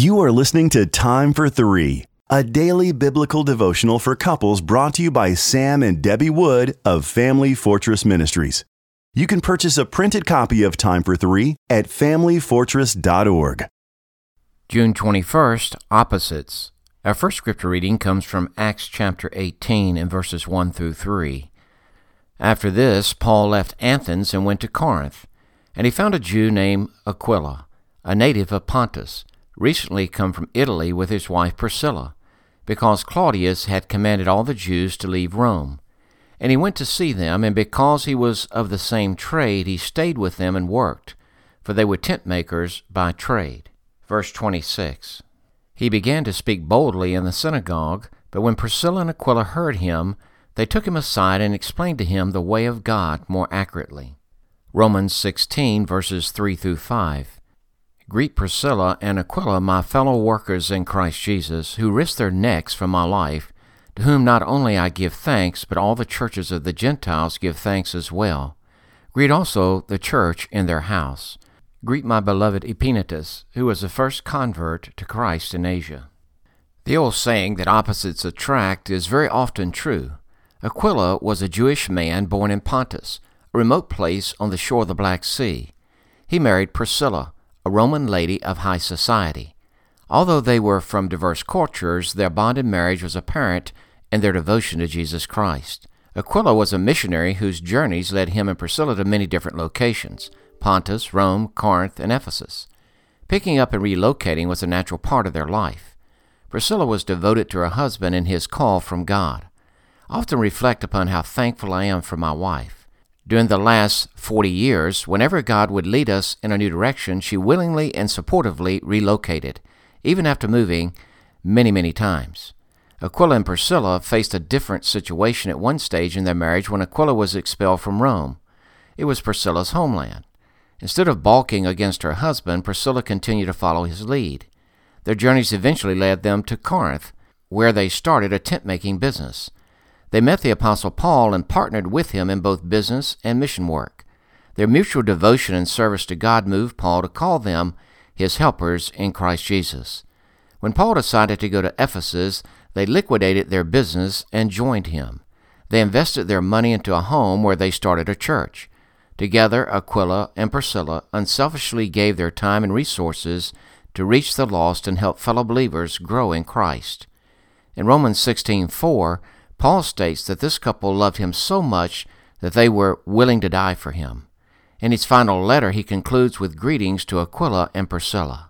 You are listening to Time for Three, a daily biblical devotional for couples brought to you by Sam and Debbie Wood of Family Fortress Ministries. You can purchase a printed copy of Time for Three at familyfortress.org. June 21st, Opposites. Our first scripture reading comes from Acts chapter 18 and verses 1 through 3. After this, Paul left Athens and went to Corinth, and he found a Jew named Aquila, a native of Pontus recently come from Italy with his wife Priscilla, because Claudius had commanded all the Jews to leave Rome. And he went to see them, and because he was of the same trade, he stayed with them and worked, for they were tent makers by trade. Verse 26 He began to speak boldly in the synagogue, but when Priscilla and Aquila heard him, they took him aside and explained to him the way of God more accurately. Romans 16, verses 3 through 5. Greet Priscilla and Aquila, my fellow workers in Christ Jesus, who risked their necks for my life, to whom not only I give thanks, but all the churches of the Gentiles give thanks as well. Greet also the church in their house. Greet my beloved Epaenetus, who was the first convert to Christ in Asia. The old saying that opposites attract is very often true. Aquila was a Jewish man born in Pontus, a remote place on the shore of the Black Sea. He married Priscilla, Roman lady of high society. Although they were from diverse cultures, their bond in marriage was apparent in their devotion to Jesus Christ. Aquila was a missionary whose journeys led him and Priscilla to many different locations Pontus, Rome, Corinth, and Ephesus. Picking up and relocating was a natural part of their life. Priscilla was devoted to her husband and his call from God. I often reflect upon how thankful I am for my wife. During the last 40 years, whenever God would lead us in a new direction, she willingly and supportively relocated, even after moving many, many times. Aquila and Priscilla faced a different situation at one stage in their marriage when Aquila was expelled from Rome. It was Priscilla's homeland. Instead of balking against her husband, Priscilla continued to follow his lead. Their journeys eventually led them to Corinth, where they started a tent making business. They met the Apostle Paul and partnered with him in both business and mission work. Their mutual devotion and service to God moved Paul to call them his helpers in Christ Jesus. When Paul decided to go to Ephesus, they liquidated their business and joined him. They invested their money into a home where they started a church. Together, Aquila and Priscilla unselfishly gave their time and resources to reach the lost and help fellow believers grow in Christ. In Romans 16:4, Paul states that this couple loved him so much that they were willing to die for him. In his final letter, he concludes with greetings to Aquila and Priscilla.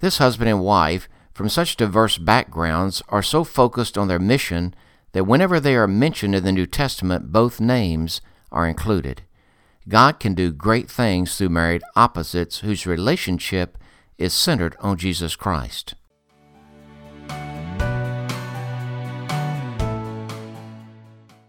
This husband and wife, from such diverse backgrounds, are so focused on their mission that whenever they are mentioned in the New Testament, both names are included. God can do great things through married opposites whose relationship is centered on Jesus Christ.